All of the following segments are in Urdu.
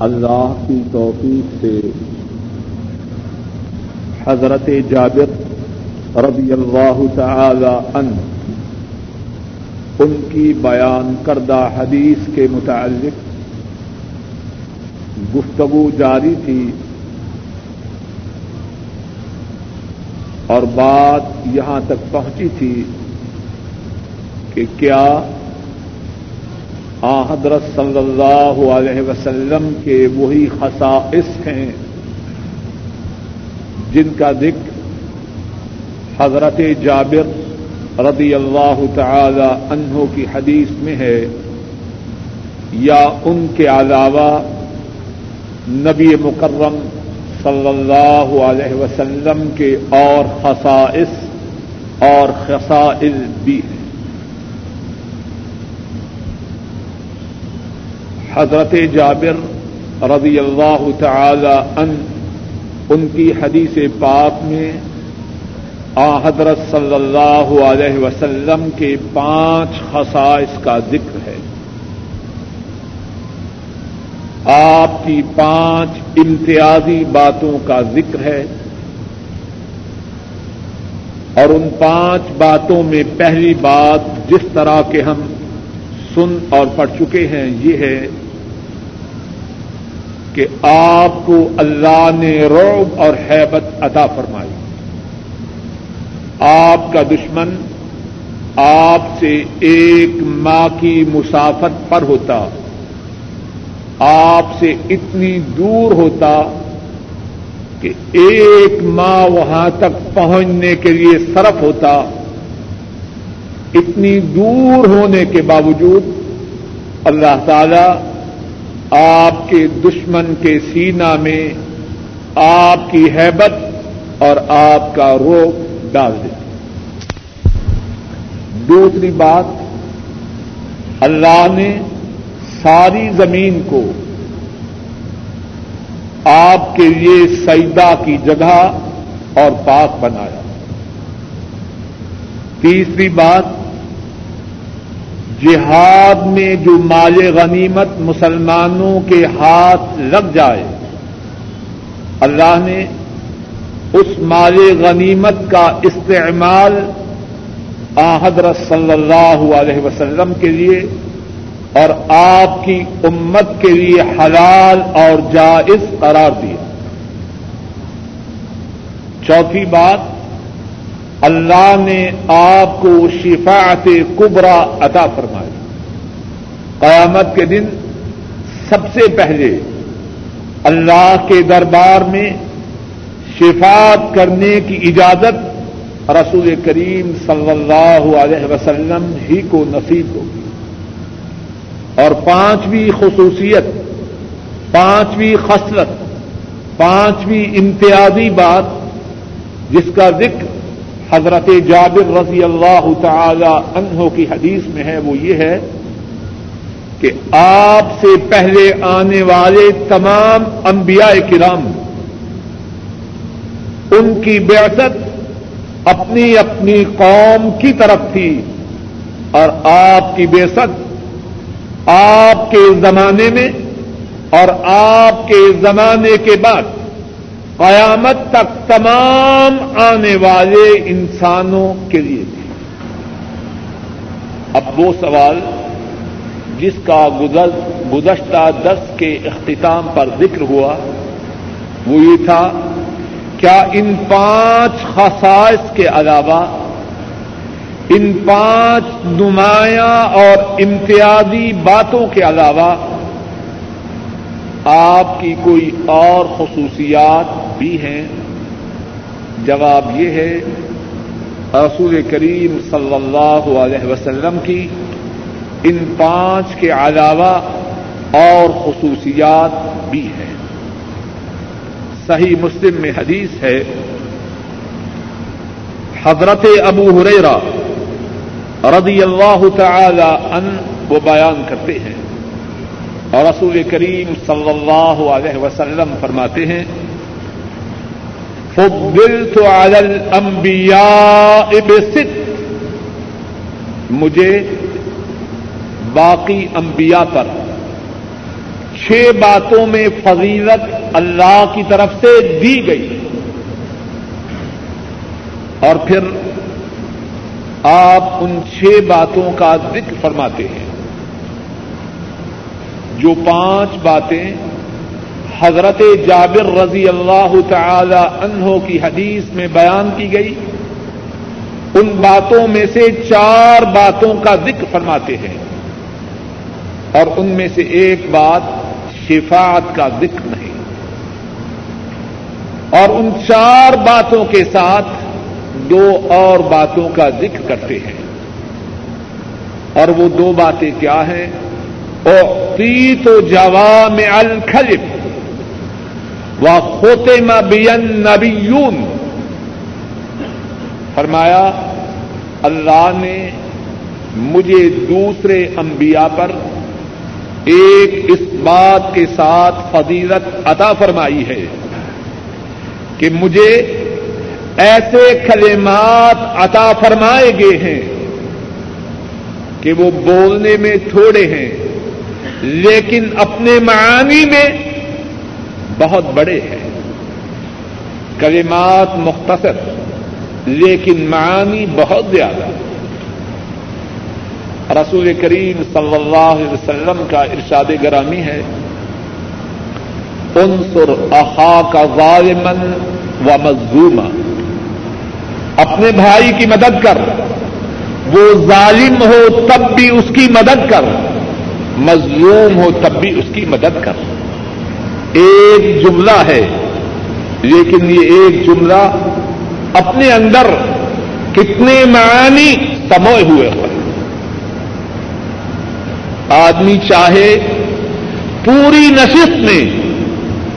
اللہ کی توفیق سے۔ حضرت جابر رضی اللہ تعالی ان ان کی بیان کردہ حدیث کے متعلق گفتگو جاری تھی اور بات یہاں تک پہنچی تھی کہ کیا حضرت صلی اللہ علیہ وسلم کے وہی خصائص ہیں جن کا ذکر حضرت جابر رضی اللہ تعالی عنہ کی حدیث میں ہے، یا ان کے علاوہ نبی مکرم صلی اللہ علیہ وسلم کے اور خصائص اور خصائل بھی ہیں۔ حضرت جابر رضی اللہ تعالی ان ان کی حدیث پاک میں آ حضرت صلی اللہ علیہ وسلم کے پانچ خصائص کا ذکر ہے۔ آپ کی پانچ امتیازی باتوں کا ذکر ہے۔ اور ان پانچ باتوں میں پہلی بات جس طرح کے ہم سن اور پڑھ چکے ہیں، یہ ہے کہ آپ کو اللہ نے روب اور حیبت عطا فرمائی۔ آپ کا دشمن آپ سے ایک ماں کی مسافت پر ہوتا، آپ سے اتنی دور ہوتا کہ ایک ماں وہاں تک پہنچنے کے لیے صرف ہوتا۔ اتنی دور ہونے کے باوجود اللہ تعالی آپ کے دشمن کے سینا میں آپ کی حیبت اور آپ کا روگ ڈال دے۔ دوسری بات، اللہ نے ساری زمین کو آپ کے لیے سیدا کی جگہ اور پاک بنایا۔ تیسری بات جہاد میں جو مال غنیمت مسلمانوں کے ہاتھ لگ جائے، اللہ نے اس مال غنیمت کا استعمال حضرت صلی اللہ علیہ وسلم کے لیے اور آپ کی امت کے لیے حلال اور جائز قرار دیا۔ چوتھی بات اللہ نے آپ کو شفاعت کبرا عطا فرمائی۔ قیامت کے دن سب سے پہلے اللہ کے دربار میں شفاعت کرنے کی اجازت رسول کریم صلی اللہ علیہ وسلم ہی کو نصیب ہوگی۔ اور پانچویں خصوصیت، پانچویں خصلت، پانچویں امتیازی بات جس کا ذکر حضرت جابر رضی اللہ تعالی عنہ کی حدیث میں ہے، وہ یہ ہے کہ آپ سے پہلے آنے والے تمام انبیاء کرام، ان کی بیعت اپنی اپنی قوم کی طرف تھی اور آپ کی بیست آپ کے زمانے میں اور آپ کے زمانے کے بعد قیامت تک تمام آنے والے انسانوں کے لیے تھی۔ اب وہ سوال جس کا گزشتہ دس کے اختتام پر ذکر ہوا، وہ یہ تھا، کیا ان پانچ خصائص کے علاوہ ان پانچ نمایاں اور امتیازی باتوں کے علاوہ آپ کی کوئی اور خصوصیات بھی ہیں۔ جواب یہ ہے، رسول کریم صلی اللہ علیہ وسلم کی ان پانچ کے علاوہ اور خصوصیات بھی ہیں۔ صحیح مسلم میں حدیث ہے، حضرت ابو ہریرا رضی اللہ تعالی ان وہ بیان کرتے ہیں اور رسول کریم صلی اللہ علیہ وسلم فرماتے ہیں فضلت على الانبیاء بست مجھے باقی انبیاء پر چھ باتوں میں فضیلت اللہ کی طرف سے دی گئی۔ اور پھر آپ ان چھ باتوں کا ذکر فرماتے ہیں۔ جو پانچ باتیں حضرت جابر رضی اللہ تعالی عنہ کی حدیث میں بیان کی گئی، ان باتوں میں سے چار باتوں کا ذکر فرماتے ہیں۔ اور ان میں سے ایک بات شفاعت کا ذکر نہیں۔ اور ان چار باتوں کے ساتھ دو اور باتوں کا ذکر کرتے ہیں۔ اور وہ دو باتیں کیا ہیں؟ او تو جوام الخلف و خوتے بین نبیون فرمایا، اللہ نے مجھے دوسرے انبیاء پر ایک اس بات کے ساتھ فضیلت عطا فرمائی ہے کہ مجھے ایسے کلمات عطا فرمائے گئے ہیں کہ وہ بولنے میں تھوڑے ہیں، لیکن اپنے معانی میں بہت بڑے ہیں۔ کلمات مختصر، لیکن معانی بہت زیادہ۔ رسول کریم صلی اللہ علیہ وسلم کا ارشاد گرامی ہے، انصر اخا کا ظالمن و مظلوم اپنے بھائی کی مدد کر، وہ ظالم ہو تب بھی اس کی مدد کر، مظلوم ہو تب بھی اس کی مدد کر۔ ایک جملہ ہے۔ لیکن یہ ایک جملہ اپنے اندر کتنے معانی سموئے ہوئے ہوئے آدمی چاہے پوری نشست میں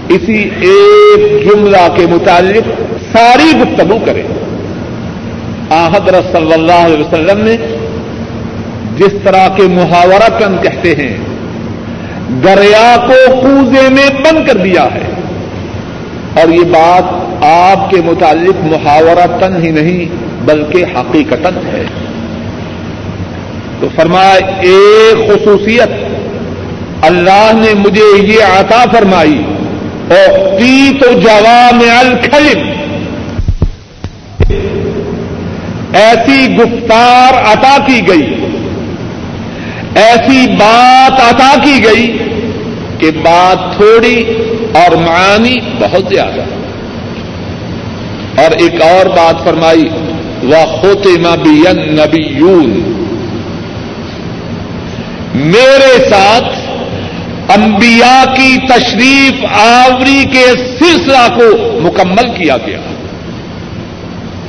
اسی ایک جملہ کے متعلق ساری گفتگو کرے۔ حضرت صلی اللہ علیہ وسلم نے جس طرح کے محاورتن کہتے ہیں دریا کو کوزے میں بند کر دیا ہے۔ اور یہ بات آپ کے متعلق محاورہ تن ہی نہیں، بلکہ حقیقت ہے۔ تو فرمایا ایک خصوصیت، اللہ نے مجھے یہ عطا فرمائی اور تی تو جوام الخلم ایسی گفتار عطا کی گئی۔ ایسی بات عطا کی گئی کہ بات تھوڑی اور معانی بہت زیادہ اور ایک اور بات فرمائی وہ ہوتے بھی نبی میرے ساتھ انبیاء کی تشریف آوری کے سلسلہ کو مکمل کیا گیا۔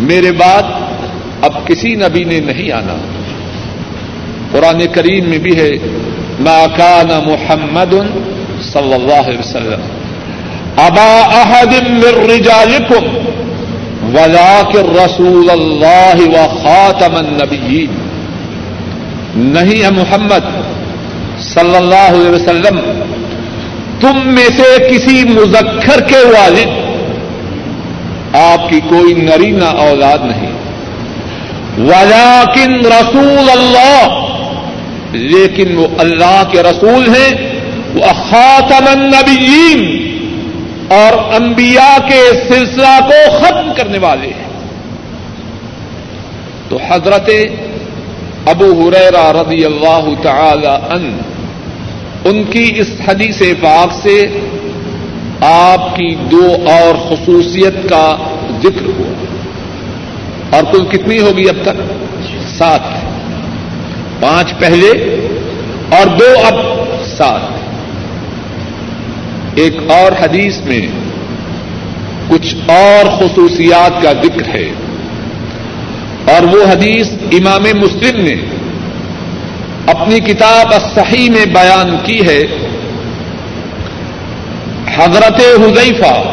میرے بعد اب کسی نبی نے نہیں آنا۔ قرآن کریم میں بھی ہے ناکان محمد صلی اللہ علیہ وسلم۔ ابا احد من رجالکم ولاکر رسول اللہ و خاتم النبیین۔ نہیں ہے محمد صلی اللہ علیہ وسلم، تم میں سے کسی مذکر کے والد۔ آپ کی کوئی نرینہ اولاد نہیں۔ ولاکن رسول اللہ لیکن وہ اللہ کے رسول ہیں، وہ خاتم النبیین اور انبیاء کے سلسلہ کو ختم کرنے والے ہیں۔ تو حضرت ابو حریرا رضی اللہ تعالی ان ان کی اس حدیث پاک سے آپ کی دو اور خصوصیت کا ذکر ہوا۔ اور کل کتنی ہوگی اب تک؟ سات۔ پانچ پہلے اور دو اب سات ایک اور حدیث میں کچھ اور خصوصیات کا ذکر ہے۔ اور وہ حدیث امام مسلم نے اپنی کتاب صحیح میں بیان کی ہے۔ حضرت حذیفہ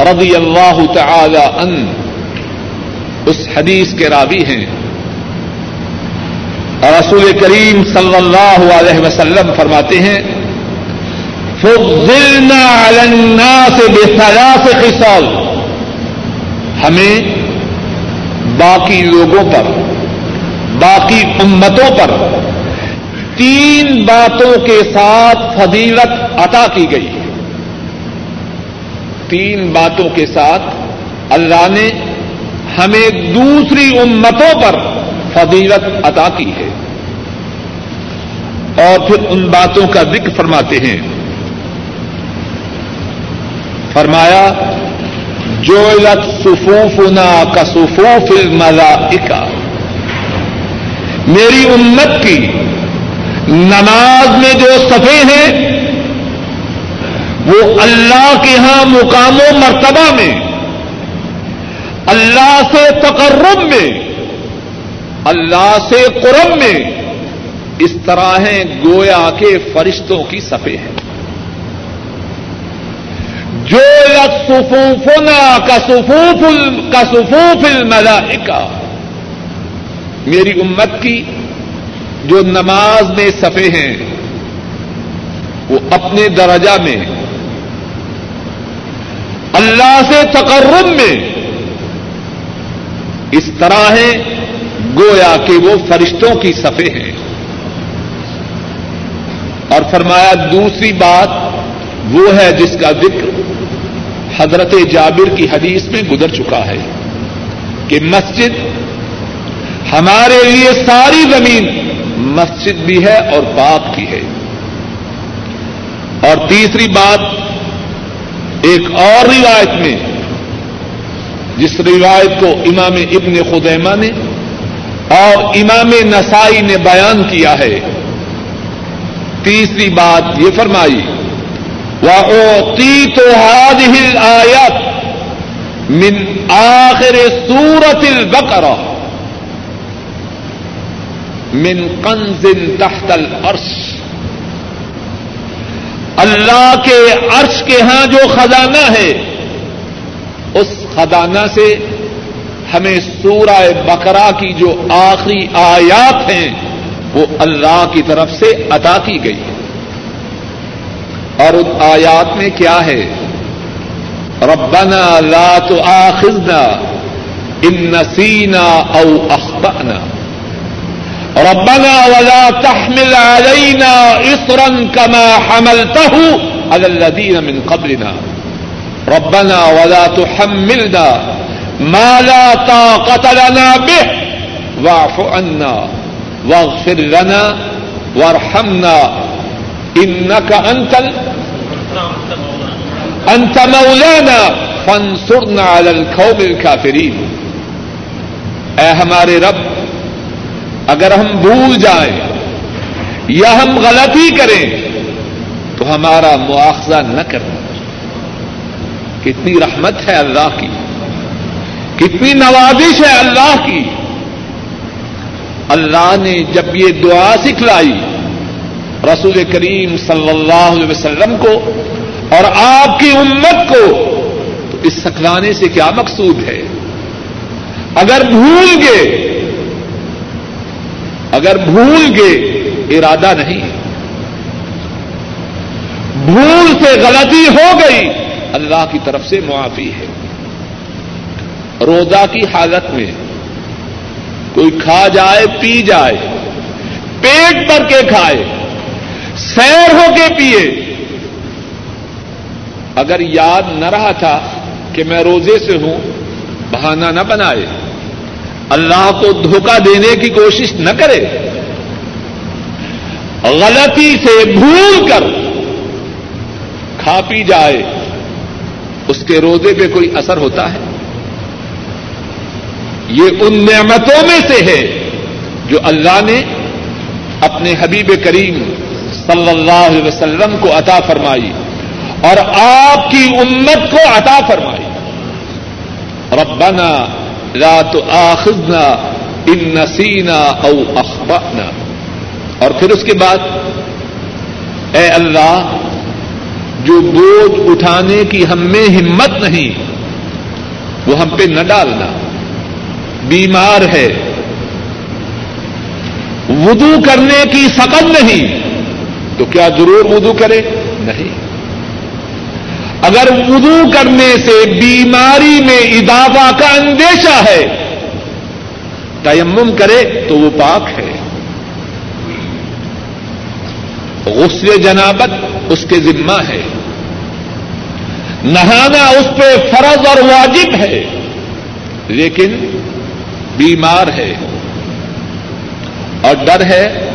رضی اللہ تعالی ان اس حدیث کے راوی ہیں۔ رسول کریم صلی اللہ علیہ وسلم فرماتے ہیں، فضلنا على الناس بثلاث خصال۔ ہمیں باقی لوگوں پر، باقی امتوں پر تین باتوں کے ساتھ فضیلت عطا کی گئی ہے۔ تین باتوں کے ساتھ اللہ نے ہمیں دوسری امتوں پر فضیلت عطا کی ہے۔ اور پھر ان باتوں کا ذکر فرماتے ہیں۔ فرمایا جو لت سفوفنا کا سفوف الملائکہ۔ میری امت کی نماز میں جو صفے ہیں، وہ اللہ کے ہاں مقام و مرتبہ میں، اللہ سے تقرب میں اللہ سے قرب میں اس طرح ہیں گویا کے فرشتوں کی صفے ہیں۔ جو سفوفنا کا سفوف کا سفوف الملائکہ، میری امت کی جو نماز میں صفے ہیں، وہ اپنے درجہ میں اللہ سے تقرب میں اس طرح ہے گویا کہ وہ فرشتوں کی صفے ہیں۔ اور فرمایا، دوسری بات وہ ہے جس کا ذکر حضرت جابر کی حدیث میں گزر چکا ہے کہ مسجد ہمارے لیے ساری زمین مسجد بھی ہے اور باپ بھی ہے۔ اور تیسری بات ایک اور روایت میں، جس روایت کو امام ابن خدیمہ نے اور امام نسائی نے بیان کیا ہے۔ تیسری بات یہ فرمائی وہ تو ہل آیت من آخر سورت البقرہ من کنزن تحت العرش۔ اللہ کے عرش کے ہاں جو خزانہ ہے، اس خزانہ سے ہمیں سورہ بکرا کی جو آخری آیات ہیں، وہ اللہ کی طرف سے عطا کی گئی ہے اور ان آیات میں کیا ہے؟ ربنا لا تؤاخذنا ان نسینا او اخطأنا۔ ربنا ولا تحمل علينا اصرا كما حملته على الذين من قبلنا۔ ربنا ولا تحملنا ما لا طاقة لنا به. واعف عنا واغفر لنا وارحمنا. انك انت انت مولانا. فانصرنا على القوم الكافرين. اے ہمارے رب، اگر ہم بھول جائیں یا ہم غلطی کریں، تو ہمارا مواخذہ نہ کرنا. کتنی رحمت ہے اللہ کی۔ کتنی نوازش ہے اللہ کی۔ اللہ نے جب یہ دعا سکھلائی رسول کریم صلی اللہ علیہ وسلم کو اور آپ کی امت کو، تو اس سکھلانے سے کیا مقصود ہے؟ اگر بھول گئے، اگر بھول گئے، ارادہ نہیں۔ بھول سے غلطی ہو گئی، اللہ کی طرف سے معافی ہے۔ روزہ کی حالت میں کوئی کھا جائے، پی جائے، پیٹ بھر کے کھائے، سیر ہو کے پیے۔ اگر یاد نہ رہا تھا کہ میں روزے سے ہوں، بہانہ نہ بنائے۔ اللہ کو دھوکہ دینے کی کوشش نہ کرے۔ غلطی سے بھول کر کھا پی جائے۔ اس کے روزے پہ کوئی اثر ہوتا ہے؟ یہ ان نعمتوں میں سے ہے جو اللہ نے اپنے حبیب کریم صلی اللہ علیہ وسلم کو عطا فرمائی اور آپ کی امت کو عطا فرمائی۔ ربنا لا تؤاخذنا ان نسینا او اخطأنا۔ اور پھر اس کے بعد، اے اللہ، جو بوجھ اٹھانے کی ہم میں ہمت نہیں، وہ ہم پہ نہ ڈالنا۔ بیمار ہے۔ وضو کرنے کی سقت نہیں۔ تو کیا ضرور وضو کرے؟ نہیں۔ اگر وضو کرنے سے بیماری میں اضافہ کا اندیشہ ہے، تیمم کرے تو وہ پاک ہے۔ غسل جنابت اس کے ذمہ ہے۔ نہانا اس پہ فرض اور واجب ہے۔ لیکن بیمار ہے اور ڈر ہے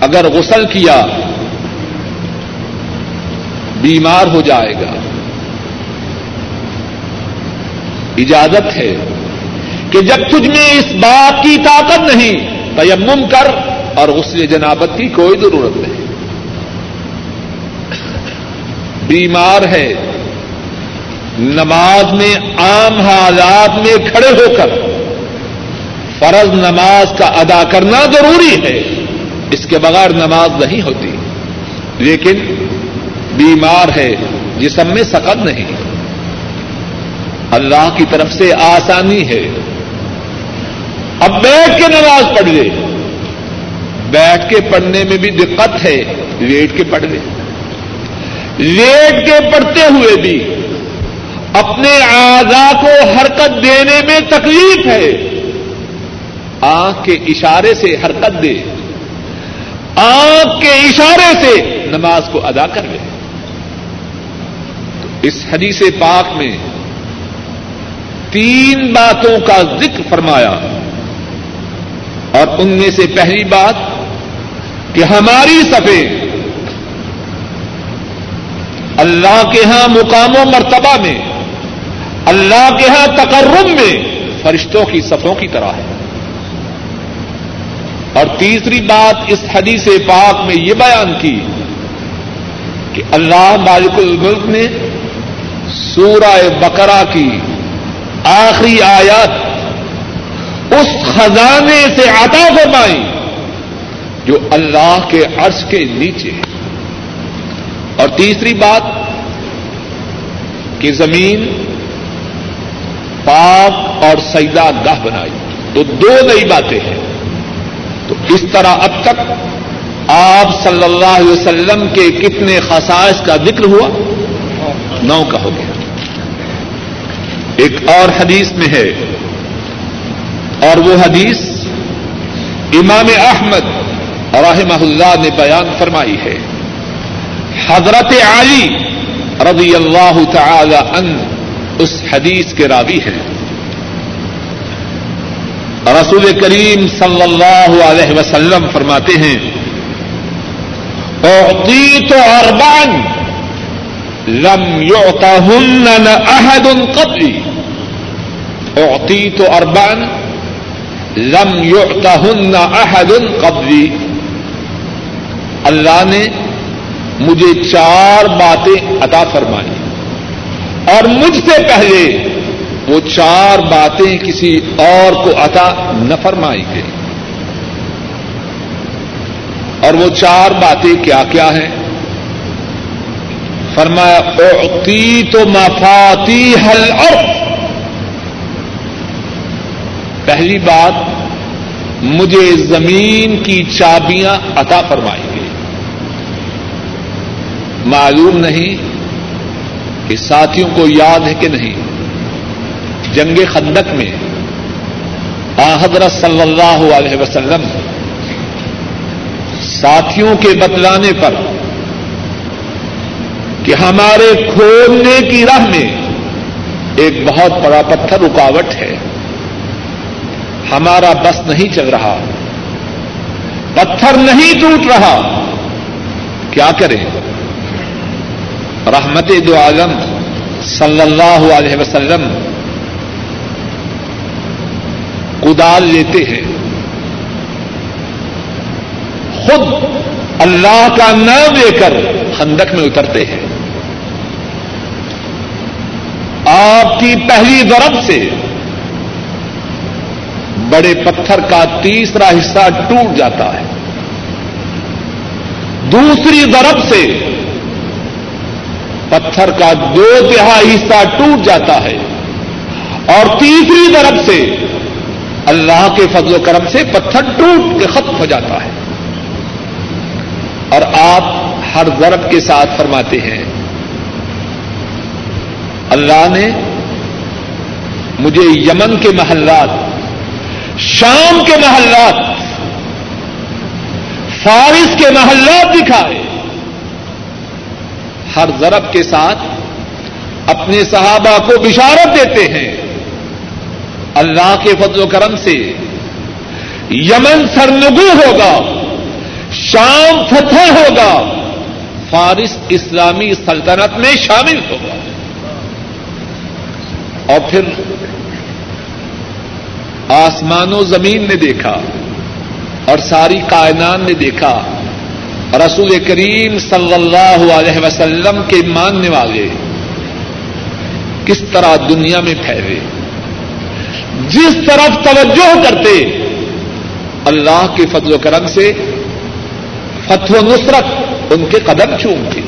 اگر غسل کیا بیمار ہو جائے گا۔ اجازت ہے کہ جب تجھ میں اس بات کی طاقت نہیں، تیمم کر اور غسل جنابت کی کوئی ضرورت نہیں۔ بیمار ہے، نماز میں عام حالات میں کھڑے ہو کر فرض نماز کا ادا کرنا ضروری ہے۔ اس کے بغیر نماز نہیں ہوتی۔ لیکن بیمار ہے، جسم میں سقط نہیں۔ اللہ کی طرف سے آسانی ہے۔ اب بیٹھ کے نماز پڑھ لے۔ بیٹھ کے پڑھنے میں بھی دقت ہے، لیٹ کے پڑھ لے۔ لیٹ کے پڑھتے ہوئے بھی اپنے آزا کو حرکت دینے میں تکلیف ہے۔ آنکھ کے اشارے سے حرکت دے۔ آنکھ کے اشارے سے نماز کو ادا کر لے۔ اس حدیث پاک میں تین باتوں کا ذکر فرمایا۔ اور ان میں سے پہلی بات کہ ہماری سفید اللہ کے ہاں مقام و مرتبہ میں، اللہ کے ہاں تقرم میں فرشتوں کی صفوں کی طرح ہے۔ اور تیسری بات اس حدیث پاک میں یہ بیان کی کہ اللہ مالک الملک نے سورہ بقرہ کی آخری آیات اس خزانے سے عطا فرمائی جو اللہ کے عرش کے نیچے اور تیسری بات کہ زمین پاک اور سیدا گاہ بنائی۔ تو دو نئی باتیں ہیں۔ تو اس طرح اب تک آپ صلی اللہ علیہ وسلم کے کتنے خصائص کا ذکر ہوا؟ نو کا ہو گیا۔ ایک اور حدیث میں ہے۔ اور وہ حدیث امام احمد رحمہ اللہ نے بیان فرمائی ہے۔ حضرت علی رضی اللہ تعالی ان اس حدیث کے راوی ہیں۔ رسول کریم صلی اللہ علیہ وسلم فرماتے ہیں اعطیت اربان لم يعطهن احد قبلی اعطیت اربان لم يعطهن احد قبلی اللہ نے مجھے چار باتیں عطا فرمائی۔ اور مجھ سے پہلے وہ چار باتیں کسی اور کو عطا نہ فرمائی گئی۔ اور وہ چار باتیں کیا کیا ہیں؟ فرمایا اوتی تو مفاتی حل اور پہلی بات، مجھے زمین کی چابیاں عطا فرمائی گئی۔ معلوم نہیں کہ ساتھیوں کو یاد ہے کہ نہیں۔ جنگ خندق میں حضرت صلی اللہ علیہ وسلم ساتھیوں کے بتلانے پر کہ ہمارے کھولنے کی راہ میں ایک بہت بڑا پتھر رکاوٹ ہے۔ ہمارا بس نہیں چل رہا۔ پتھر نہیں ٹوٹ رہا۔ کیا کریں؟ رحمت دو عالم صلی اللہ علیہ وسلم کدال لیتے ہیں۔ خود اللہ کا نام لے کر خندق میں اترتے ہیں۔ آپ کی پہلی ضرب سے بڑے پتھر کا تیسرا حصہ ٹوٹ جاتا ہے۔ دوسری ضرب سے پتھر کا دو تہائی حصہ ٹوٹ جاتا ہے۔ اور تیسری طرف سے اللہ کے فضل و کرم سے پتھر ٹوٹ کے ختم ہو جاتا ہے۔ اور آپ ہر ضرب کے ساتھ فرماتے ہیں، اللہ نے مجھے یمن کے محلات، شام کے محلات، فارس کے محلات دکھائے۔ ہر ضرب کے ساتھ اپنے صحابہ کو بشارت دیتے ہیں۔ اللہ کے فضل و کرم سے یمن سرنگو ہوگا، شام فتح ہوگا، فارس اسلامی سلطنت میں شامل ہوگا۔ اور پھر آسمان و زمین نے دیکھا اور ساری کائنات نے دیکھا۔ رسول کریم صلی اللہ علیہ وسلم کے ماننے والے کس طرح دنیا میں پھیلے۔ جس طرف توجہ کرتے، اللہ کے فضل و کرم سے فتح و نصرت ان کے قدم چومتی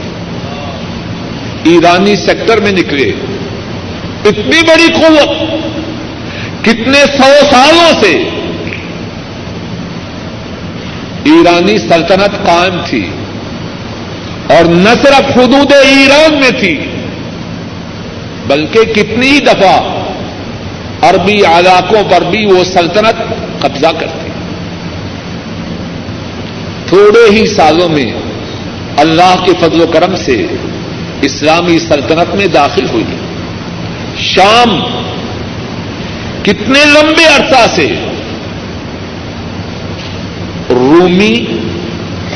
ایرانی سیکٹر میں نکلے، اتنی بڑی قوت، کتنے سو سالوں سے ایرانی سلطنت قائم تھی۔ اور نہ صرف حدود ایران میں تھی، بلکہ کتنی دفعہ عربی علاقوں پر بھی وہ سلطنت قبضہ کرتی تھوڑے ہی سالوں میں اللہ کے فضل و کرم سے اسلامی سلطنت میں داخل ہوئی۔ شام کتنے لمبے عرصہ سے رومی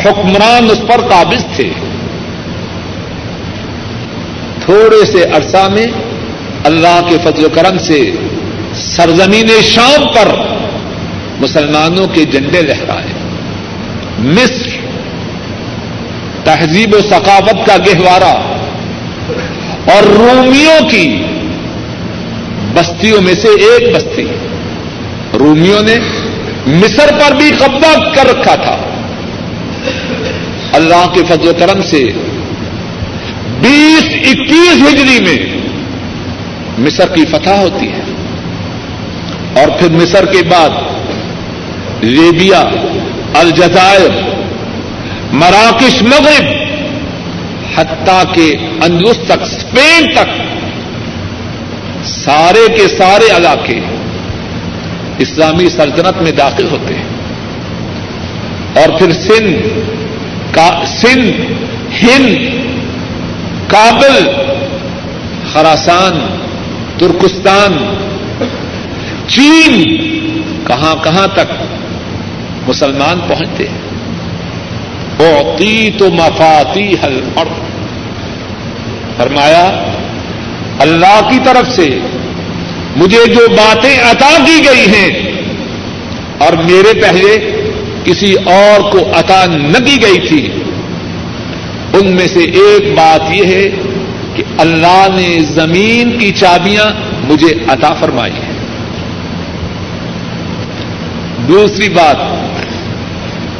حکمران اس پر قابض تھے۔ تھوڑے سے عرصہ میں اللہ کے فضل و کرم سے سرزمین شام پر مسلمانوں کے جنڈے لہرائے۔ مصر، تہذیب و ثقافت کا گہوارہ اور رومیوں کی بستیوں میں سے ایک بستی۔ رومیوں نے مصر پر بھی قبضہ کر رکھا تھا۔ اللہ کے فضل و کرم سے بیس اکیس ہجری میں مصر کی فتح ہوتی ہے۔ اور پھر مصر کے بعد لیبیا، الجزائر، مراکش، مغرب، حتیٰ کے اندوس تک اسپین تک سارے کے سارے علاقے اسلامی سلطنت میں داخل ہوتے ہیں۔ اور پھر سندھ سندھ، ہند، کابل، خراسان، ترکستان چین کہاں کہاں تک مسلمان پہنچتے ہیں؟ اوتی تو مفاتی حل اور فرمایا، اللہ کی طرف سے مجھے جو باتیں عطا کی گئی ہیں، اور میرے پہلے کسی اور کو عطا نہ کی گئی تھی، ان میں سے ایک بات یہ ہے کہ اللہ نے زمین کی چابیاں مجھے عطا فرمائی ہیں۔ دوسری بات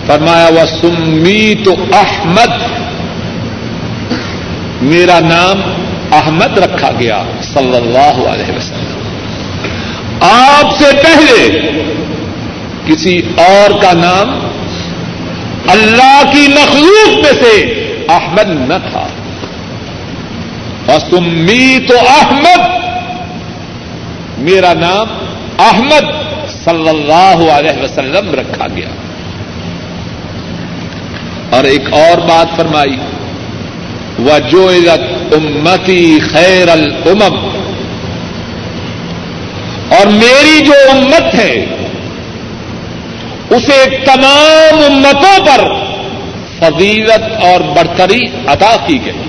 فرمایا وہ سمی تو احمد میرا نام احمد رکھا گیا، صلی اللہ علیہ وسلم۔ آپ سے پہلے کسی اور کا نام اللہ کی مخلوق میں سے احمد نہ تھا۔ سمی تو احمد میرا نام احمد صلی اللہ علیہ وسلم رکھا گیا۔ اور ایک اور بات فرمائی وہ جو امتی خیر الامم۔ اور میری جو امت ہے، اسے تمام امتوں پر فضیلت اور برتری عطا کی گئی۔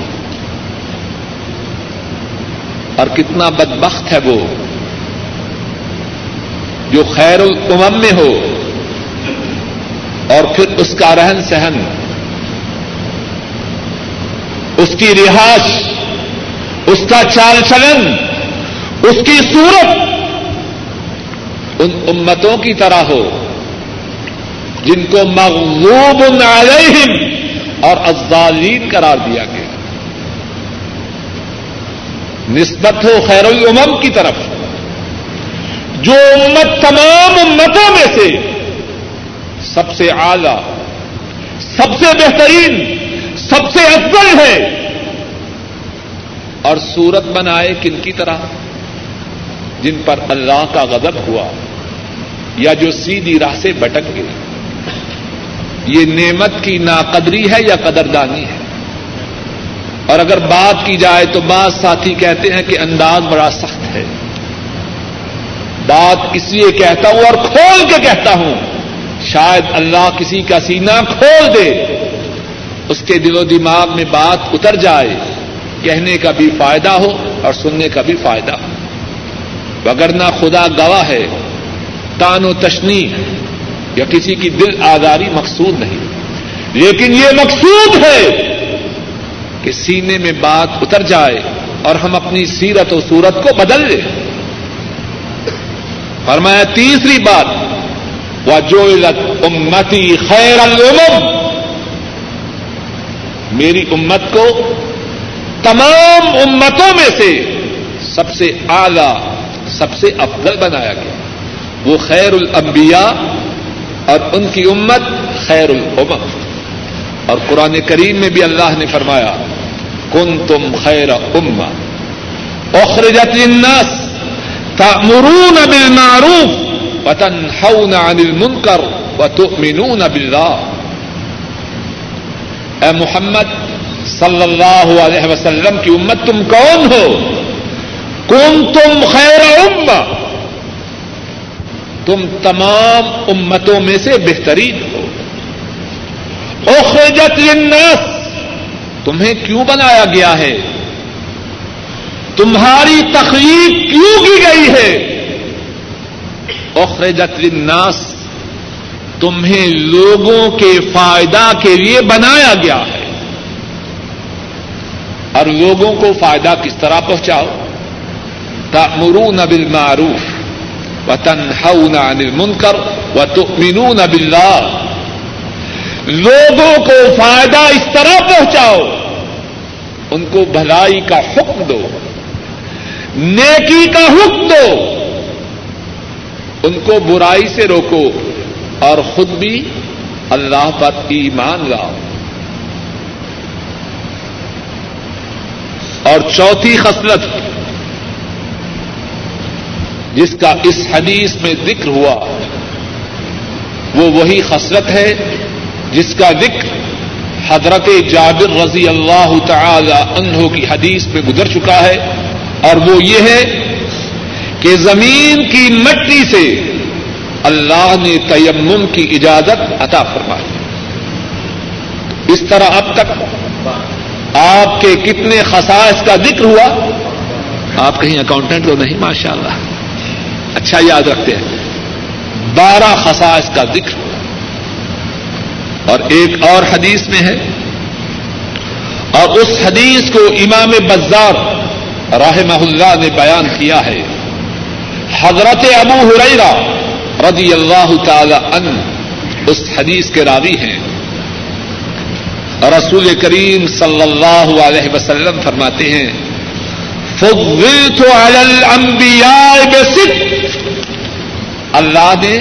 اور کتنا بدبخت ہے وہ۔ جو خیر الامم میں ہو اور پھر اس کا رہن سہن، اس کی رہائش، اس کا چال چلن، اس کی صورت ان امتوں کی طرح ہو، جن کو مغلوب علیہم اور ازالین قرار دیا گیا۔ نسبت ہو خیر الامم کی طرف۔ جو امت تمام امتوں میں سے سب سے اعلی، سب سے بہترین، سب سے افضل ہے۔ اور سورت بنائے کن کی طرح؟ جن پر اللہ کا غضب ہوا یا جو سیدھی راہ سے بٹک گئے۔ یہ نعمت کی ناقدری ہے یا قدردانی ہے؟ اور اگر بات کی جائے تو بعض ساتھی کہتے ہیں کہ انداز بڑا سخت ہے۔ بات اس لیے کہتا ہوں اور کھول کے کہتا ہوں، شاید اللہ کسی کا سینہ کھول دے، اس کے دل و دماغ میں بات اتر جائے، کہنے کا بھی فائدہ ہو اور سننے کا بھی فائدہ ہو۔ وگرنہ خدا گواہ ہے، تان و تشنی یا کسی کی دل آزاری مقصود نہیں۔ لیکن یہ مقصود ہے کہ سینے میں بات اتر جائے اور ہم اپنی سیرت و صورت کو بدل لیں۔ فرمایا، تیسری بات وہ جو امتی خیر العلوم میری امت کو تمام امتوں میں سے سب سے اعلی، سب سے افضل بنایا گیا۔ وہ خیر الانبیاء اور ان کی امت خیر الامم۔ اور قرآن کریم میں بھی اللہ نے فرمایا کن تم خیر اما اخرجت للناس۔ تأمرون بالمعروف وتنحون عن المنکر وتؤمنون بالله. اے محمد صلی اللہ علیہ وسلم کی امت تم کون ہو؟ کون تم خیر اما تم تمام امتوں میں سے بہترین ہو۔ اخرجت للناس، تمہیں کیوں بنایا گیا ہے؟ تمہاری تخلیق کیوں کی گئی ہے؟ اخرجت للناس، تمہیں لوگوں کے فائدہ کے لیے بنایا گیا ہے۔ اور لوگوں کو فائدہ کس طرح پہنچاؤ؟ تأمرون بالمعروف وتنهون عن المنکر وتؤمنون باللہ۔ لوگوں کو فائدہ اس طرح پہنچاؤ، ان کو بھلائی کا حکم دو۔ نیکی کا حکم دو۔ ان کو برائی سے روکو اور خود بھی اللہ پر ایمان لاؤ۔ اور چوتھی خصلت، جس کا اس حدیث میں ذکر ہوا، وہ وہی خصلت ہے جس کا ذکر حضرت جابر رضی اللہ تعالی عنہ کی حدیث میں گزر چکا ہے۔ اور وہ یہ ہے کہ زمین کی مٹی سے اللہ نے تیمم کی اجازت عطا فرمائی۔ اس طرح اب تک آپ کے کتنے خصائص کا ذکر ہوا، آپ کہیں اکاؤنٹنٹ تو نہیں ماشاء اللہ اچھا یاد رکھتے ہیں، بارہ خصائص کا ذکر ہوا۔ اور ایک اور حدیث میں ہے، اور اس حدیث کو امام بزار رحمہ اللہ نے بیان کیا ہے۔ حضرت ابو ہریرا رضی اللہ تعالی ان اس حدیث کے راوی ہیں۔ رسول کریم صلی اللہ علیہ وسلم فرماتے ہیں، فضلت علی الانبیاء بست اللہ نے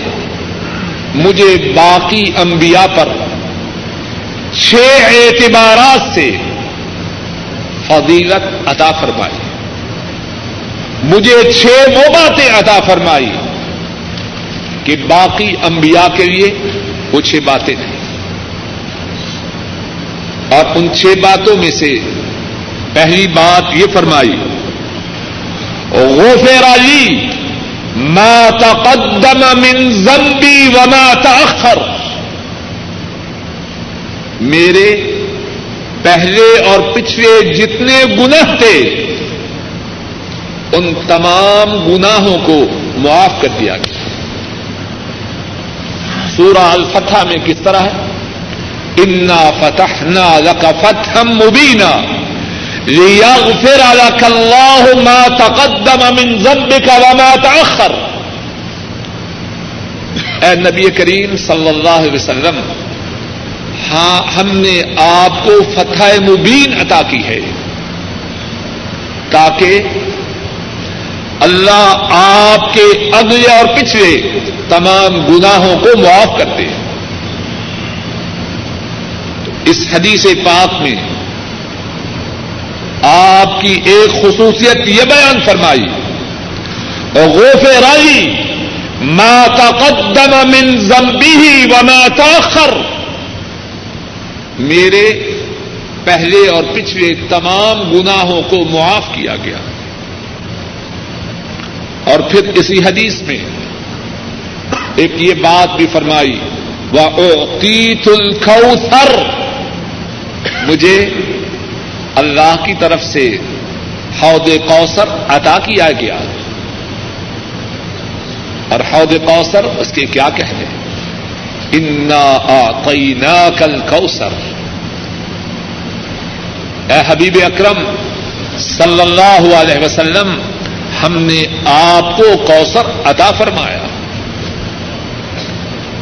مجھے باقی انبیاء پر چھ اعتبارات سے فضیلت عطا فرمائی۔ مجھے چھ وہ باتیں عطا فرمائی کہ باقی انبیاء کے لیے وہ چھ باتیں نہیں اور ان چھ باتوں میں سے پہلی بات یہ فرمائی، غفر علی ما تقدم من ذنبی وما تاخر میرے پہلے اور پچھلے جتنے گناہ تھے ان تمام گناہوں کو معاف کر دیا گیا۔ سورہ الفتح میں کس طرح ہے؟ انا فتح نا لک فتح مبینہ لیغفر لك الله ما تقدم من ذنبك وما تأخر۔ اے نبی کریم صلی اللہ علیہ وسلم ہاں ہم نے آپ کو فتح مبین عطا کی ہے تاکہ اللہ آپ کے اگلے اور پچھلے تمام گناہوں کو معاف کرتے ہیں اس حدیث پاک میں آپ کی ایک خصوصیت یہ بیان فرمائی، غوف رائی، ما تقدم من ذنبه وما تاخر میرے پہلے اور پچھلے تمام گناہوں کو معاف کیا گیا۔ اور پھر اسی حدیث میں ایک یہ بات بھی فرمائی وہ اوقیت الخوثر مجھے اللہ کی طرف سے حوض کوثر عطا کیا گیا۔ اور حوض کوثر اس کے کیا کہتے ہیں انا آتینا کل کوثر اے حبیب اکرم صلی اللہ علیہ وسلم ہم نے آپ کو کوثر عطا فرمایا۔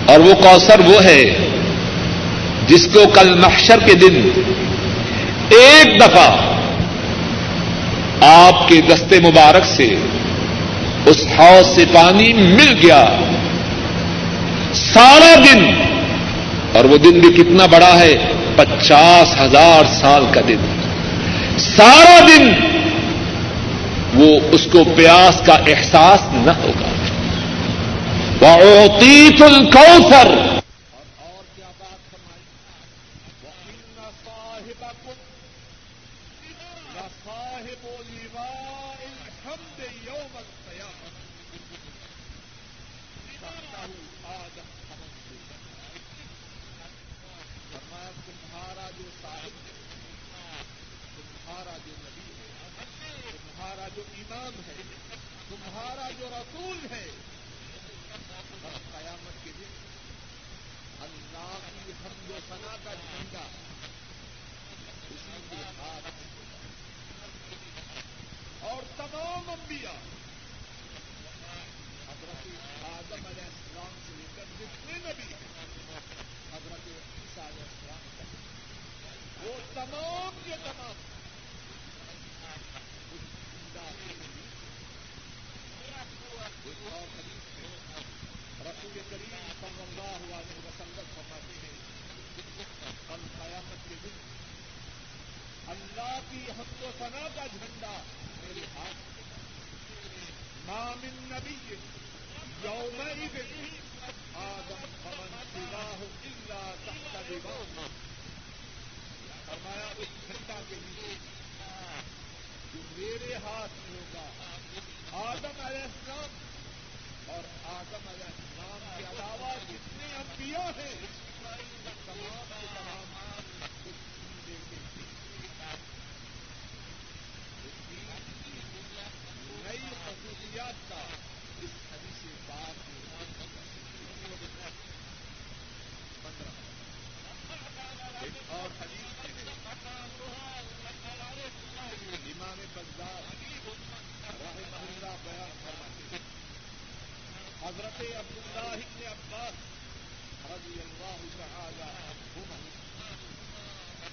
اور وہ کوثر وہ ہے جس کو کل محشر کے دن ایک دفعہ آپ کے دستے مبارک سے اس حوض سے پانی مل گیا۔ سارا دن، اور وہ دن بھی کتنا بڑا ہے، پچاس ہزار سال کا دن۔ سارا دن وہ اس کو پیاس کا احساس نہ ہوگا۔ وعطیت الكوثر حضرت عبداللہ ابن عباس رضی اللہ تعالی عنہما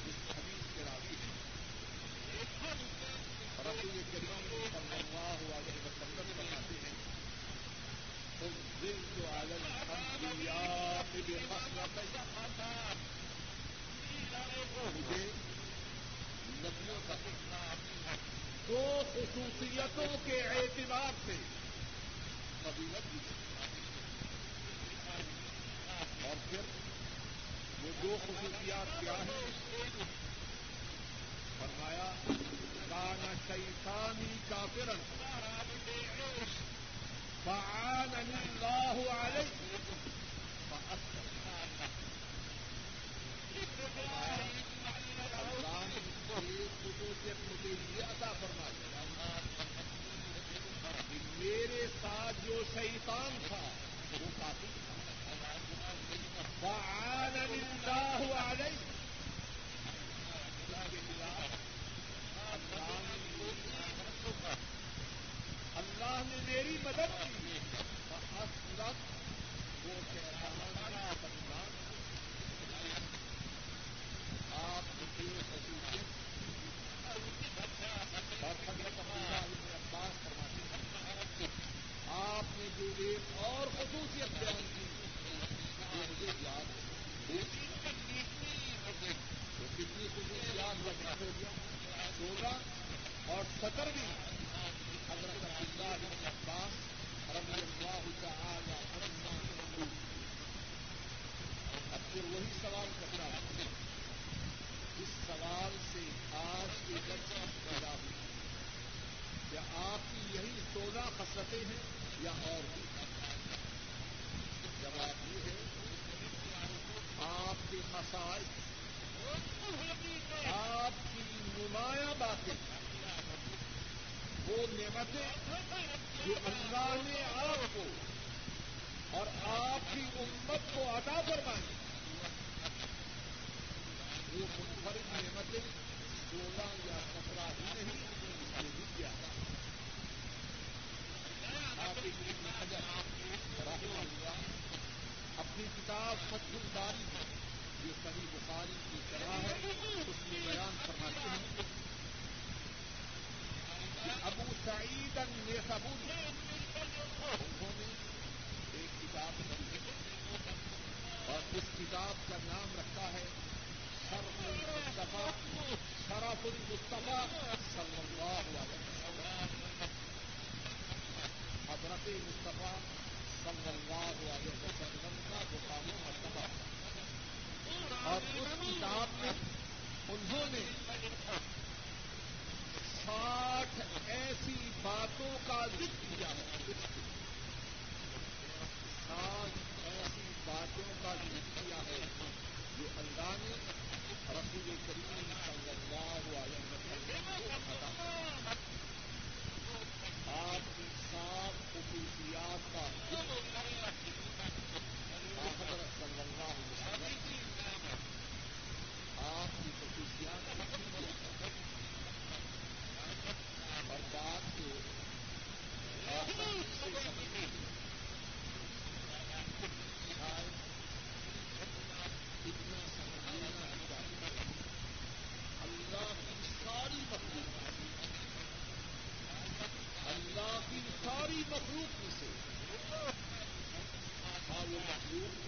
اس حدیث کے راوی ہیں رسول کریم صلی اللہ علیہ وسلم فرماتے ہیں فضلت على الانبیاء بخصلتين مجھے نبیوں کا دو خصوصیتوں کے اعتبار سے فضیلت دی اور پھر وہ دو خصوصیات کیا ہیں فرمایا کانا شیطانی کافرن. فعاننی اللہ علیہ. اللہ نے خصوصیت مجھے یہ عطا فرمائی میرے ساتھ جو شیطان تھا، وہ کافی اللہ نے میری مدد کی. وہ آپ اور عباس فرماتے ہیں، آپ نے جو ایک اور خصوصیت بیان کی ہوگا اور بھی حضرت اللہ عباس رب اللہ تعالی عنہ اب پھر وہی سوال کرنا ہے اس سوال سے آج کے چرچہ پیدا ہوئی کیا آپ کی یہی سولہ خسرتیں ہیں یا اور بھی؟ جواب یہ ہے آپ کے مسائل، آپ کی نمایاں باتیں، وہ نعمتیں جو اللہ نے آپ کو اور آپ کی امت کو عطا فرمائی، وہ منفرد نعمتیں سولہ یا سترہ ہی نہیں اس نے بھی کیا آپ اپنی کتاب فتح الباری جو سبھی بخاری کی طرح ہے۔ اس میں بیان فرماتے ہیں ابو سعید النیسابوری انہوں نے ایک کتاب لکھی اور اس کتاب کا نام رکھا ہے شرف المصطفیٰ۔ شرف المصطفیٰ صلی اللہ علیہ وسلم۔ حضرت مصطفیٰ اور اس کتاب میں انہوں نے ساٹھ ایسی باتوں کا ذکر کیا ہے۔ ساٹھ ایسی باتوں کا ذکر کیا ہے جو اللہ نے رسول کریم صلی اللہ علیہ وسلم کو بتا آپ کی سات خصوصیات کا آپ کی خصوصیات اور بات کو اتنا سمجھنا چاہیے اللہ کی ساری مخلوق اللہ کی ساری مخلوق میں سے ہاں وہ مخلوق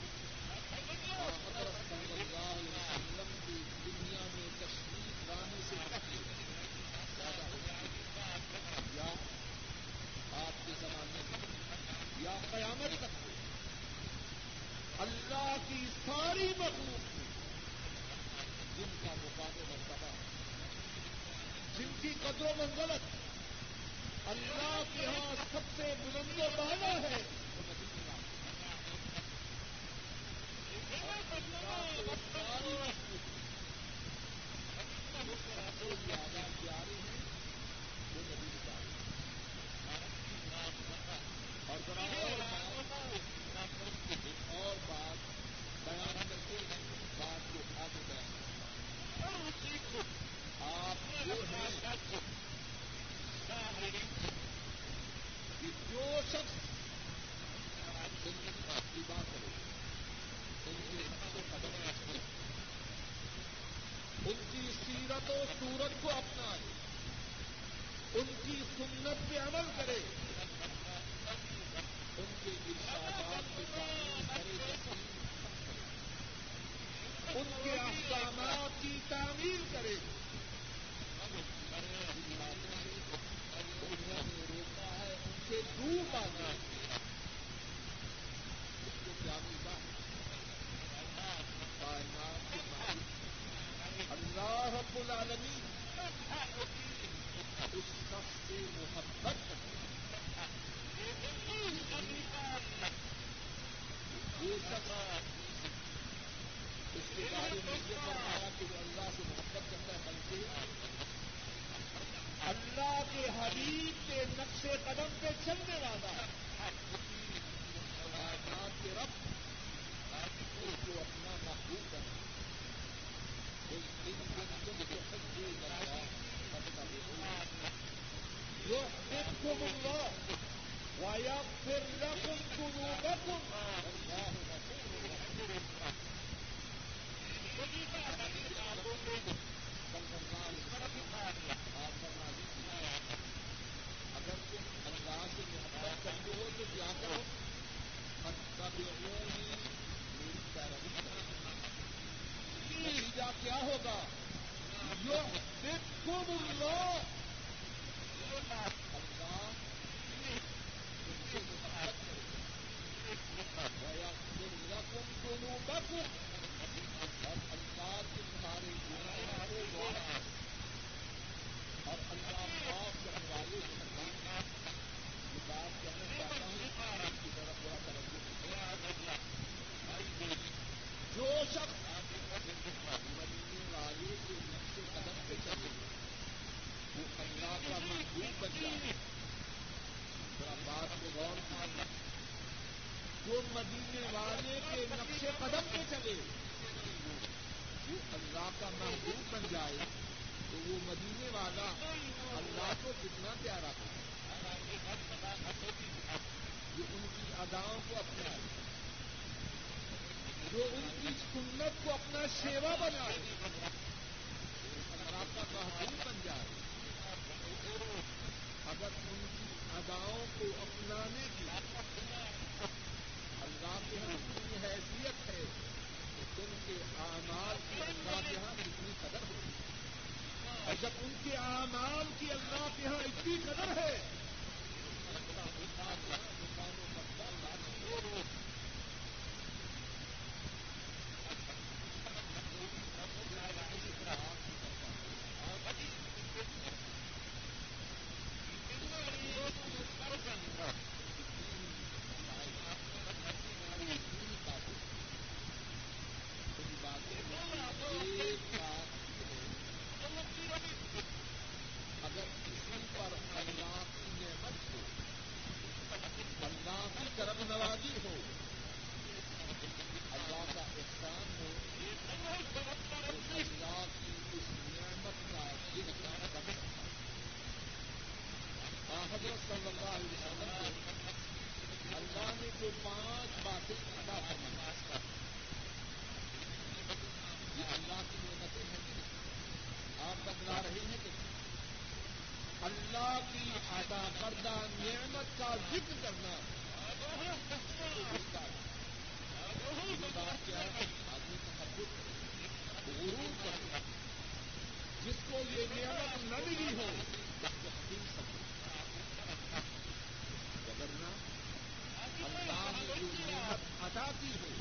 اور حضرت صلی اللہ علیہ وسلم کی دنیا میں تشریف لانے سے پہلے زیادہ ہو یا آپ کے زمانے میں یا قیامت تک۔ اللہ کی ساری مخلوق جن کا مقام مرتبہ جن کی قدر و منزلت۔ اللہ کے یہاں سب سے بلند و بالا ہے۔ زیادہ پیارے سورت کو اپنائے ان کی سنت پہ عمل کرے ان کے احکامات کی تعمیر کرے۔ انہوں نے روکا ہے ان سے دور بات اس کو کیا ملتا ہے اللہ رب العالمین، اس شخص سے محبت وہ شخص اس کے بارے میں یہ فرمایا کہ وہ اللہ سے محبت کرتا ہے بلکہ اللہ کے حبیب کے قدم پہ چلنے والا کائنات کے رب اس کو اپنا محبوب بنا اس دن جو کو ملو وایا پھر رقم رقم تم اللہ سے محبت کرتے ہو تو کیا کرو کبھی میری پیروی نتیجہ کیا ہوگا؟ اللہ تم سے اور اللہ اور معاف کرنے تھوڑی جو شخص قدم پہ چلے وہ اللہ کا محبوب بن جائے ذرا بات کو غور ماننا جو مدینے والے کے نقش قدم پہ چلے وہ اللہ کا محبوب بن جائے تو وہ مدینے والا اللہ کو کتنا پیارا کرے جو ان کی اداؤں کو اپنا جو ان کی سنت کو اپنا سیوا بنا آپ کا بہادری بن جائے اگر ان کی اداؤں کو اپنانے کی اللہ کی حیثیت ہے پردہ نعمت کا ذکر کرنا۔ غرور کرنا جس کو یہ نعمت نہ ملی ہو اگر اللہ نے جو نعمت عطا کی ہو۔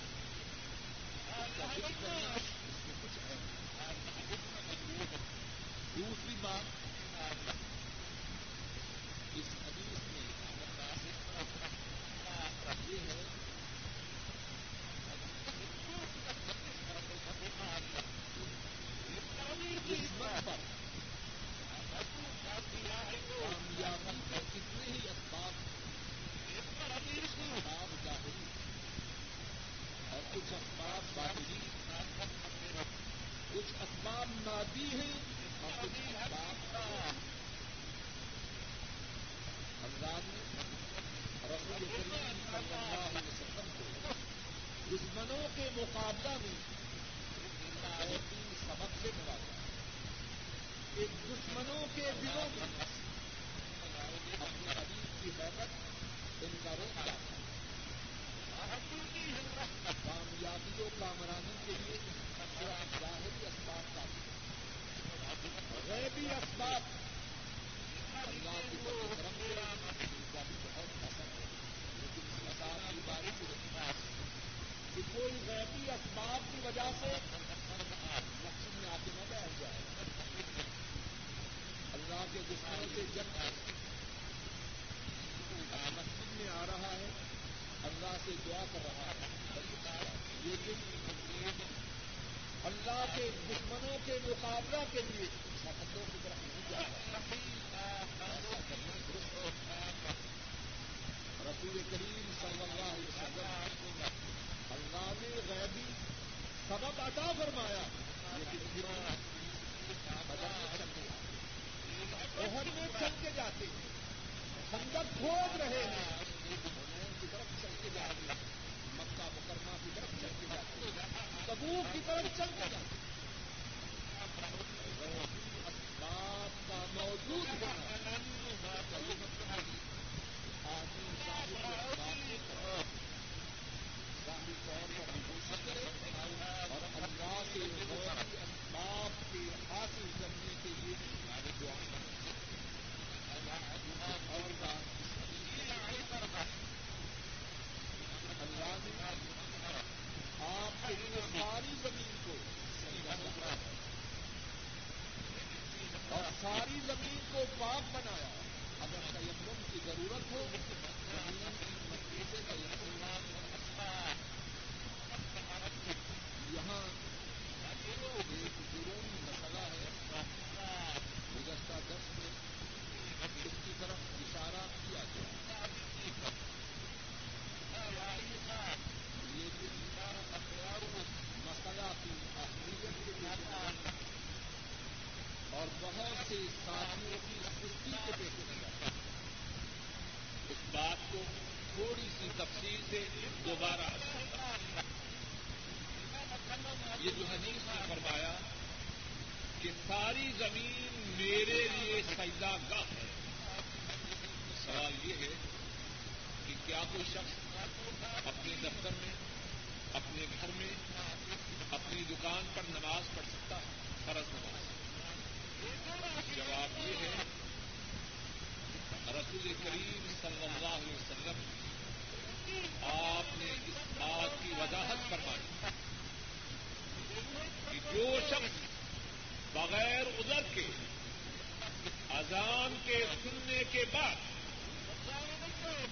اذان کے سننے کے بعد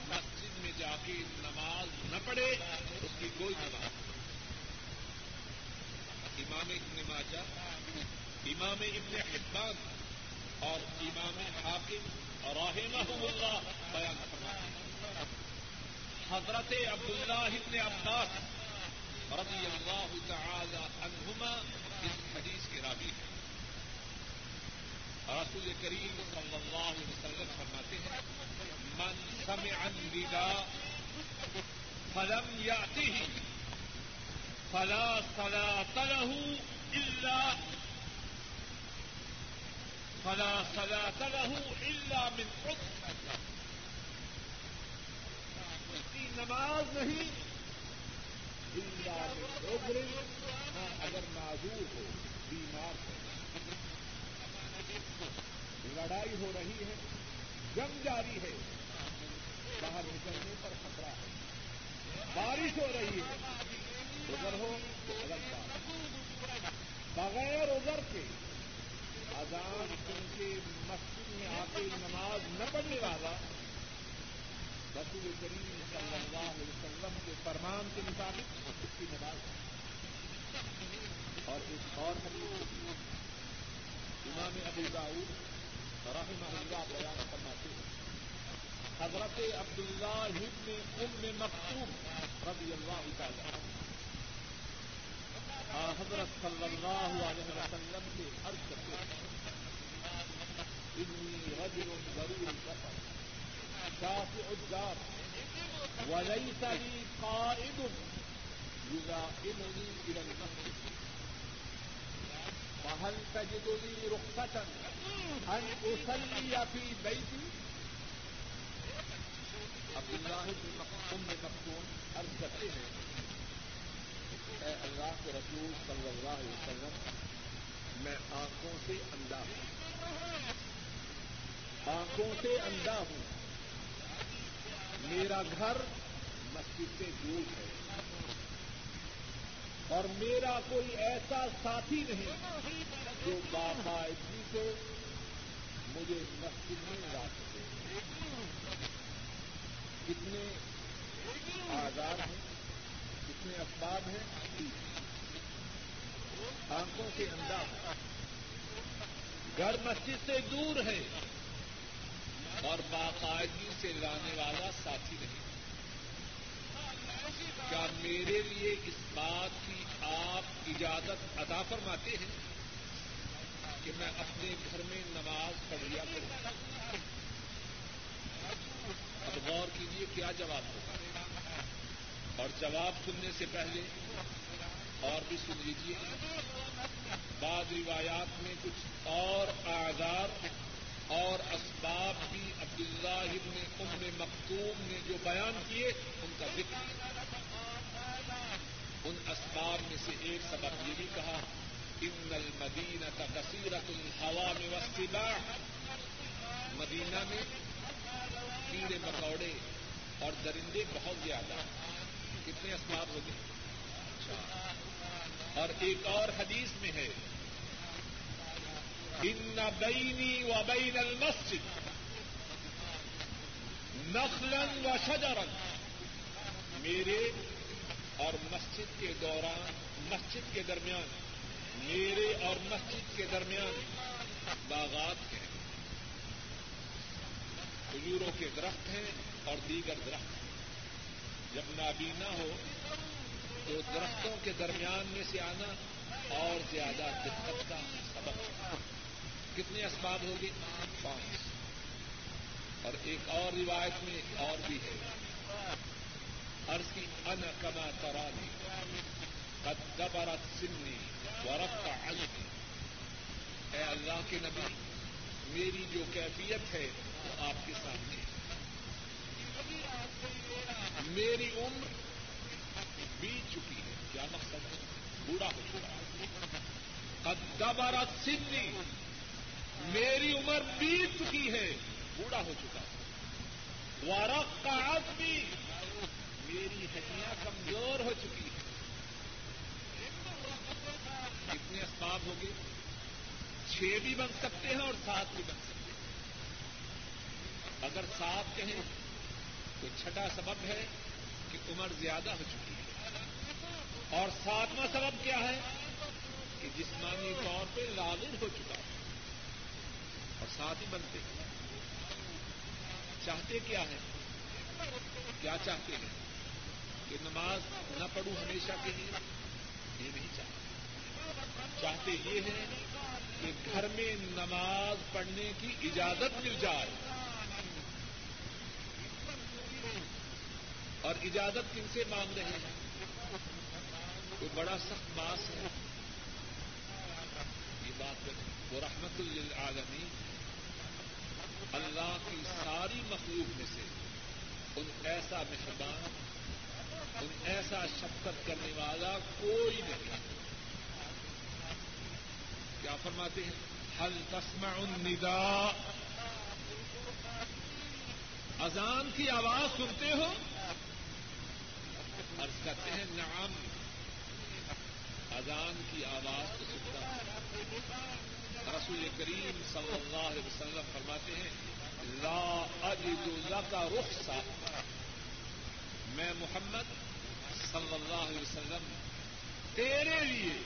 مسجد میں جا کے نماز نہ پڑھے، اس کی کوئی نماز امام ابن ماجہ، امام ابن حبان اور امام حاکم اور اللہ بیان فرماتے حضرت عبداللہ ابن عباس رضی اللہ تعالی عنہما اس حدیث کے راوی ہیں۔ رسول کریم صلی اللہ علیہ وسلم فرماتے ہیں، من سمع النداء فلم يأته فلا صلاة له إلا فلا صلاة له إلا من عذر اس کی نماز نہیں؟ اللہ عذر ہاں اگر معذور ہو، بیمار ہو لڑائی ہو رہی ہے، جنگ جاری ہے۔ باہر نکلنے پر خطرہ ہے۔ بارش ہو رہی ہے۔ ادھر ہو تو الگ بات بغیر ادھر کے اذان سن کے مسجد میں آ کے نماز نہ پڑھنے والا رسول کریم صلی اللہ علیہ وسلم کے فرمان کے مطابق اس کی نماز اور ایک اور امام ابو داؤد رحمہ اللہ بیان فرماتے ہیں۔ حضرت عبداللہ ابن ام مکتوم رضی اللہ تعالی حضرت صلی اللہ علیہ وسلم کے عرض کرتے ہیں انی رجل ضرور سفر۔ شافع الدار۔ وليس لي قائد۔ يلائمني الى المسجد۔ فهل تجد لي رخصة أن أصلي في بيتي عبد اللہ ام مختوم عرض کرتے ہیں اے اللہ کے رسول صلی اللہ علیہ وسلم میں آنکھوں سے اندھا ہوں آنکھوں سے اندھا ہوں، میرا گھر مسجد سے دور ہے۔ اور میرا کوئی ایسا ساتھی نہیں جو باقاعدگی سے مجھے مسجد میں لا سکے۔ کتنے آزاد ہیں، کتنے اسباب ہیں، آنکھوں سے انداز گھر مسجد سے دور ہے اور باقاعدگی سے لانے والا ساتھی نہیں۔ کیا میرے لیے اس بات کی آپ اجازت ادا فرماتے ہیں کہ میں اپنے گھر میں نماز پڑھ لیا کروں؟ اب غور کیجیے کیا جواب ہوگا۔ اور جواب سننے سے پہلے اور بھی سن لیجیے بعض روایات میں کچھ اور آزاد اور اسباب بھی عبداللہ ابن ام مختوم نے جو بیان کیے، ان کا ذکر۔ ان اسباب میں سے ایک سبب یہ بھی کہا، ان المدینہ کا کثیرت الحوا میں وسطیبا مدینہ میں کیڑے مکوڑے اور درندے بہت زیادہ کتنے اسباب ہو گئے اچھا۔ اور ایک اور حدیث میں ہے ان بینی و بین المسجد نخلن و شجرن میرے اور مسجد کے دوران، مسجد کے درمیان، میرے اور مسجد کے درمیان باغات ہیں۔ کھجوروں کے درخت ہیں اور دیگر درخت ہیں۔ جب نابینا ہو، تو درختوں کے درمیان میں سے آنا اور زیادہ دقت کا سبب ہے۔ کتنے اسباب ہوگی پانچ۔ اور ایک اور روایت میں اور بھی ہے۔ عرض کی ان کما ترانی قد دبرت سنی ورفع عنی. اے اللہ کے نبی، میری جو کیفیت ہے وہ آپ کے سامنے میری عمر بیت چکی ہے۔ کیا مقصد ہے؟ بوڑھا ہو چکا قد دبرت سنی میری عمر بیت چکی ہے۔ بوڑھا ہو چکا ورق کا آدمی میری ہڈیاں کمزور ہو چکی ہیں۔ کتنے اسباب ہو گئے چھ بھی بن سکتے ہیں اور سات بھی بن سکتے ہیں۔ اگر سات کہیں تو چھٹا سبب ہے کہ عمر زیادہ ہو چکی ہے۔ اور ساتواں سبب کیا ہے؟ کہ جسمانی طور پہ لاغر ہو چکا ہے۔ اور ساتھ ہی بنتے ہیں۔ چاہتے کیا ہے کیا چاہتے ہیں؟ کہ نماز نہ پڑھوں ہمیشہ کے لیے؟ یہ نہیں چاہتے۔ چاہتے یہ ہے کہ گھر میں نماز پڑھنے کی اجازت مل جائے۔ اور اجازت کن سے مانگ رہے ہیں؟ وہ بڑا سخت باس ہے۔ یہ بات وہ رحمت للعالمین اللہ کی ساری مخلوق میں سے ان ایسا مہربان، ان ایسا شفقت کرنے والا کوئی نہیں کیا فرماتے ہیں؟ حل تسمع النداء؟ اذان کی آواز سنتے ہو؟ عرض کرتے ہیں، نعم۔ اذان کی آواز تو سنتا رسول کریم صلی اللہ علیہ وسلم فرماتے ہیں، لا اجد لك رخصہ میں محمد صلی اللہ علیہ وسلم، تیرے لیے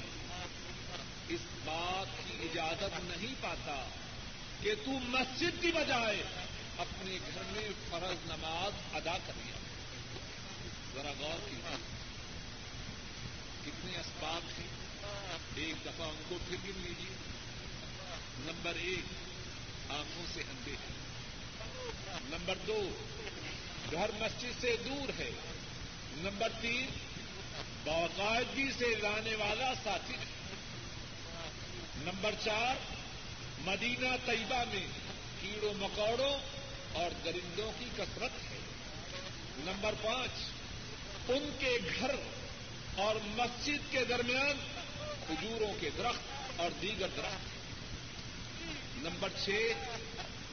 اس بات کی اجازت نہیں پاتا کہ تو مسجد کی بجائے اپنے گھر میں فرض نماز ادا کر لیا۔ ذرا غور کی کتنے اسباب تھے ایک دفعہ ان کو پھر گن لیجیے۔ نمبر ایک، آنکھوں سے اندھے ہیں۔ نمبر دو، گھر مسجد سے دور ہے۔ نمبر تین، باقاعدگی سے لانے والا ساتھی ہے۔ نمبر چار، مدینہ طیبہ میں کیڑوں، مکوڑوں اور درندوں کی کثرت ہے۔ نمبر پانچ، ان کے گھر اور مسجد کے درمیان کھجوروں کے درخت اور دیگر درخت۔ نمبر چھ،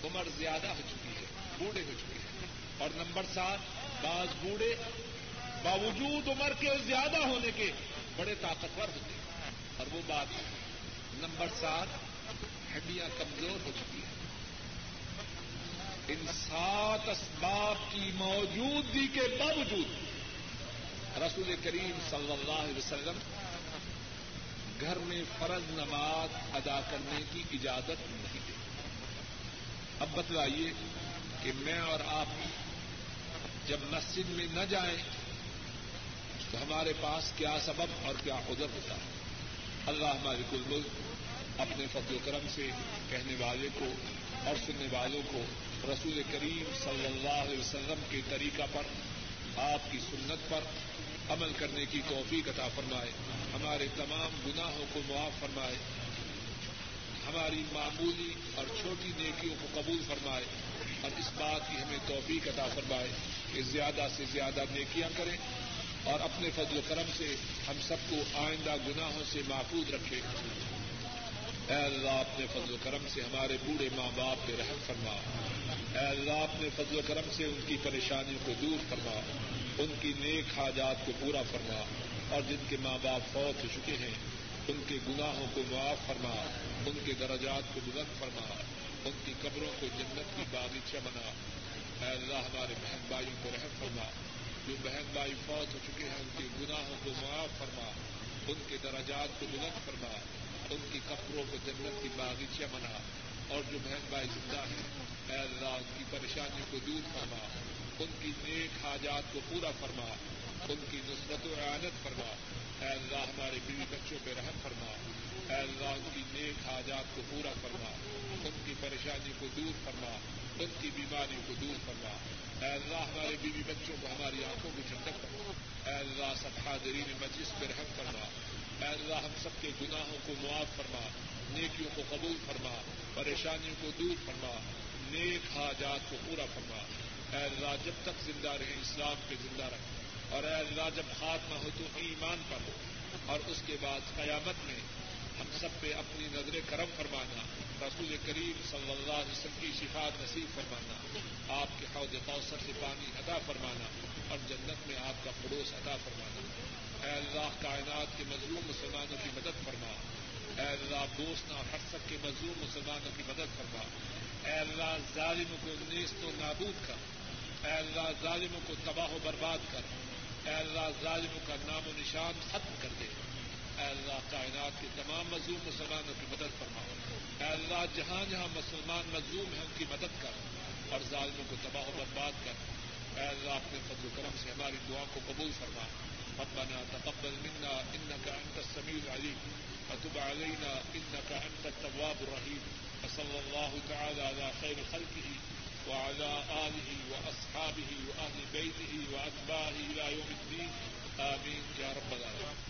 عمر زیادہ ہو چکی ہے، بوڑھے ہو چکے ہیں اور نمبر سات، بعض بوڑھے باوجود عمر کے زیادہ ہونے کے بڑے طاقتور ہوتے ہیں۔ اور وہ بات نمبر سات، ہڈیاں کمزور ہو چکی ہیں۔ ان سات اسباب کی موجودگی کے باوجود رسول کریم صلی اللہ علیہ وسلم گھر میں فرض نماز ادا کرنے کی اجازت نہیں دے اب بتلائیے کہ میں اور آپ جب مسجد میں نہ جائیں تو ہمارے پاس کیا سبب اور کیا قدرت ہوتا ہے؟ اللہ ہمارے کل ملک اپنے فضل و کرم سے کہنے والے کو اور سننے والوں کو رسول کریم صلی اللہ علیہ وسلم کے طریقہ پر، آپ کی سنت پر عمل کرنے کی توفیق عطا فرمائے۔ ہمارے تمام گناہوں کو معاف فرمائے۔ ہماری معمولی اور چھوٹی نیکیوں کو قبول فرمائے۔ اور اس بات کی ہمیں توفیق عطا فرمائے کہ زیادہ سے زیادہ نیکیاں کریں اور اپنے فضل و کرم سے ہم سب کو آئندہ گناہوں سے محفوظ رکھے۔ اے اللہ اپنے فضل و کرم سے ہمارے بوڑھے ماں باپ پہ رحم فرما۔ اے اللہ اپنے فضل و کرم سے ان کی پریشانیوں کو دور فرما، ان کی نیک حاجات کو پورا فرما، اور جن کے ماں باپ فوت ہو چکے ہیں، ان کے گناہوں کو معاف فرما، ان کے درجات کو بلند فرما، ان کی قبروں کو جنت کی باغیچہ بنا۔ اے اللہ، ہمارے بہن بھائیوں کو رحم فرما۔ جو بہن بھائی فوت ہو چکے ہیں، ان کے گناہوں کو معاف فرما، ان کے درجات کو بلند فرما۔ ان کی کپڑوں کو جنت کی باغیچہ بنا اور جو بہن بھائی زندہ ہیں، اے اللہ، ان کی پریشانیوں کو دور فرما، ان کی نیک حاجات کو پورا فرما، ان کی نسبت و اعانت فرما، اے اللہ، ہمارے بیوی بچوں پہ رحم فرما، اے اللہ، ان کی نیک حاجات کو پورا فرما، ان کی پریشانی کو دور فرما، ان کی بیماری کو دور فرما، اے اللہ، ہمارے بیوی بچوں کو ہماری آنکھوں کو جھنڈک فرما، اے اللہ سب حاضرین مجلس پہ رحم فرما اے اللہ، ہم سب کے گناہوں کو معاف فرما، نیکیوں کو قبول فرما، پریشانیوں کو دور فرما، نیک حاجات کو پورا فرما۔ اے اللہ، جب تک زندہ رہے اسلام پہ زندہ رکھ اور اے اللہ، جب خاتمہ ہو تو ایمان پر ہو۔ اور اس کے بعد قیامت میں ہم سب پہ اپنی نظر کرم فرمانا، رسول کریم صلی اللہ علیہ وسلم کی شفات نصیب فرمانا، آپ کے حوض کوثر سے پانی عطا فرمانا اور جنت میں آپ کا پڑوس عطا فرمانا۔ اے اللہ، کائنات کے مظلوم مسلمانوں کی مدد فرما۔ اے اللہ بوسنا اور حرسک کے مظلوم مسلمانوں کی مدد فرما۔ اے اللہ ظالم کو نیست و نابود کر۔ اے اللہ، ظالموں کو تباہ و برباد کر۔ اے اللہ، ظالموں کا نام و نشان ختم کر دے۔ اے اللہ کائنات کے تمام مظلوم مسلمانوں کی مدد فرماؤ۔ اے اللہ، جہاں جہاں مسلمان مظلوم ہیں، ان کی مدد کر اور ظالموں کو تباہ و برباد کر۔ اے اللہ، اپنے فضل و کرم سے ہماری دعا کو قبول فرما۔ ربنا تقبل منا انك انت السميع العليم وتب علينا انك انت التواب الرحيم وصلى الله تعالى على خير خلقه وعلى آله وأصحابه وأهل بيته وأتباعه إلى يوم الدين آمين يا رب العالمين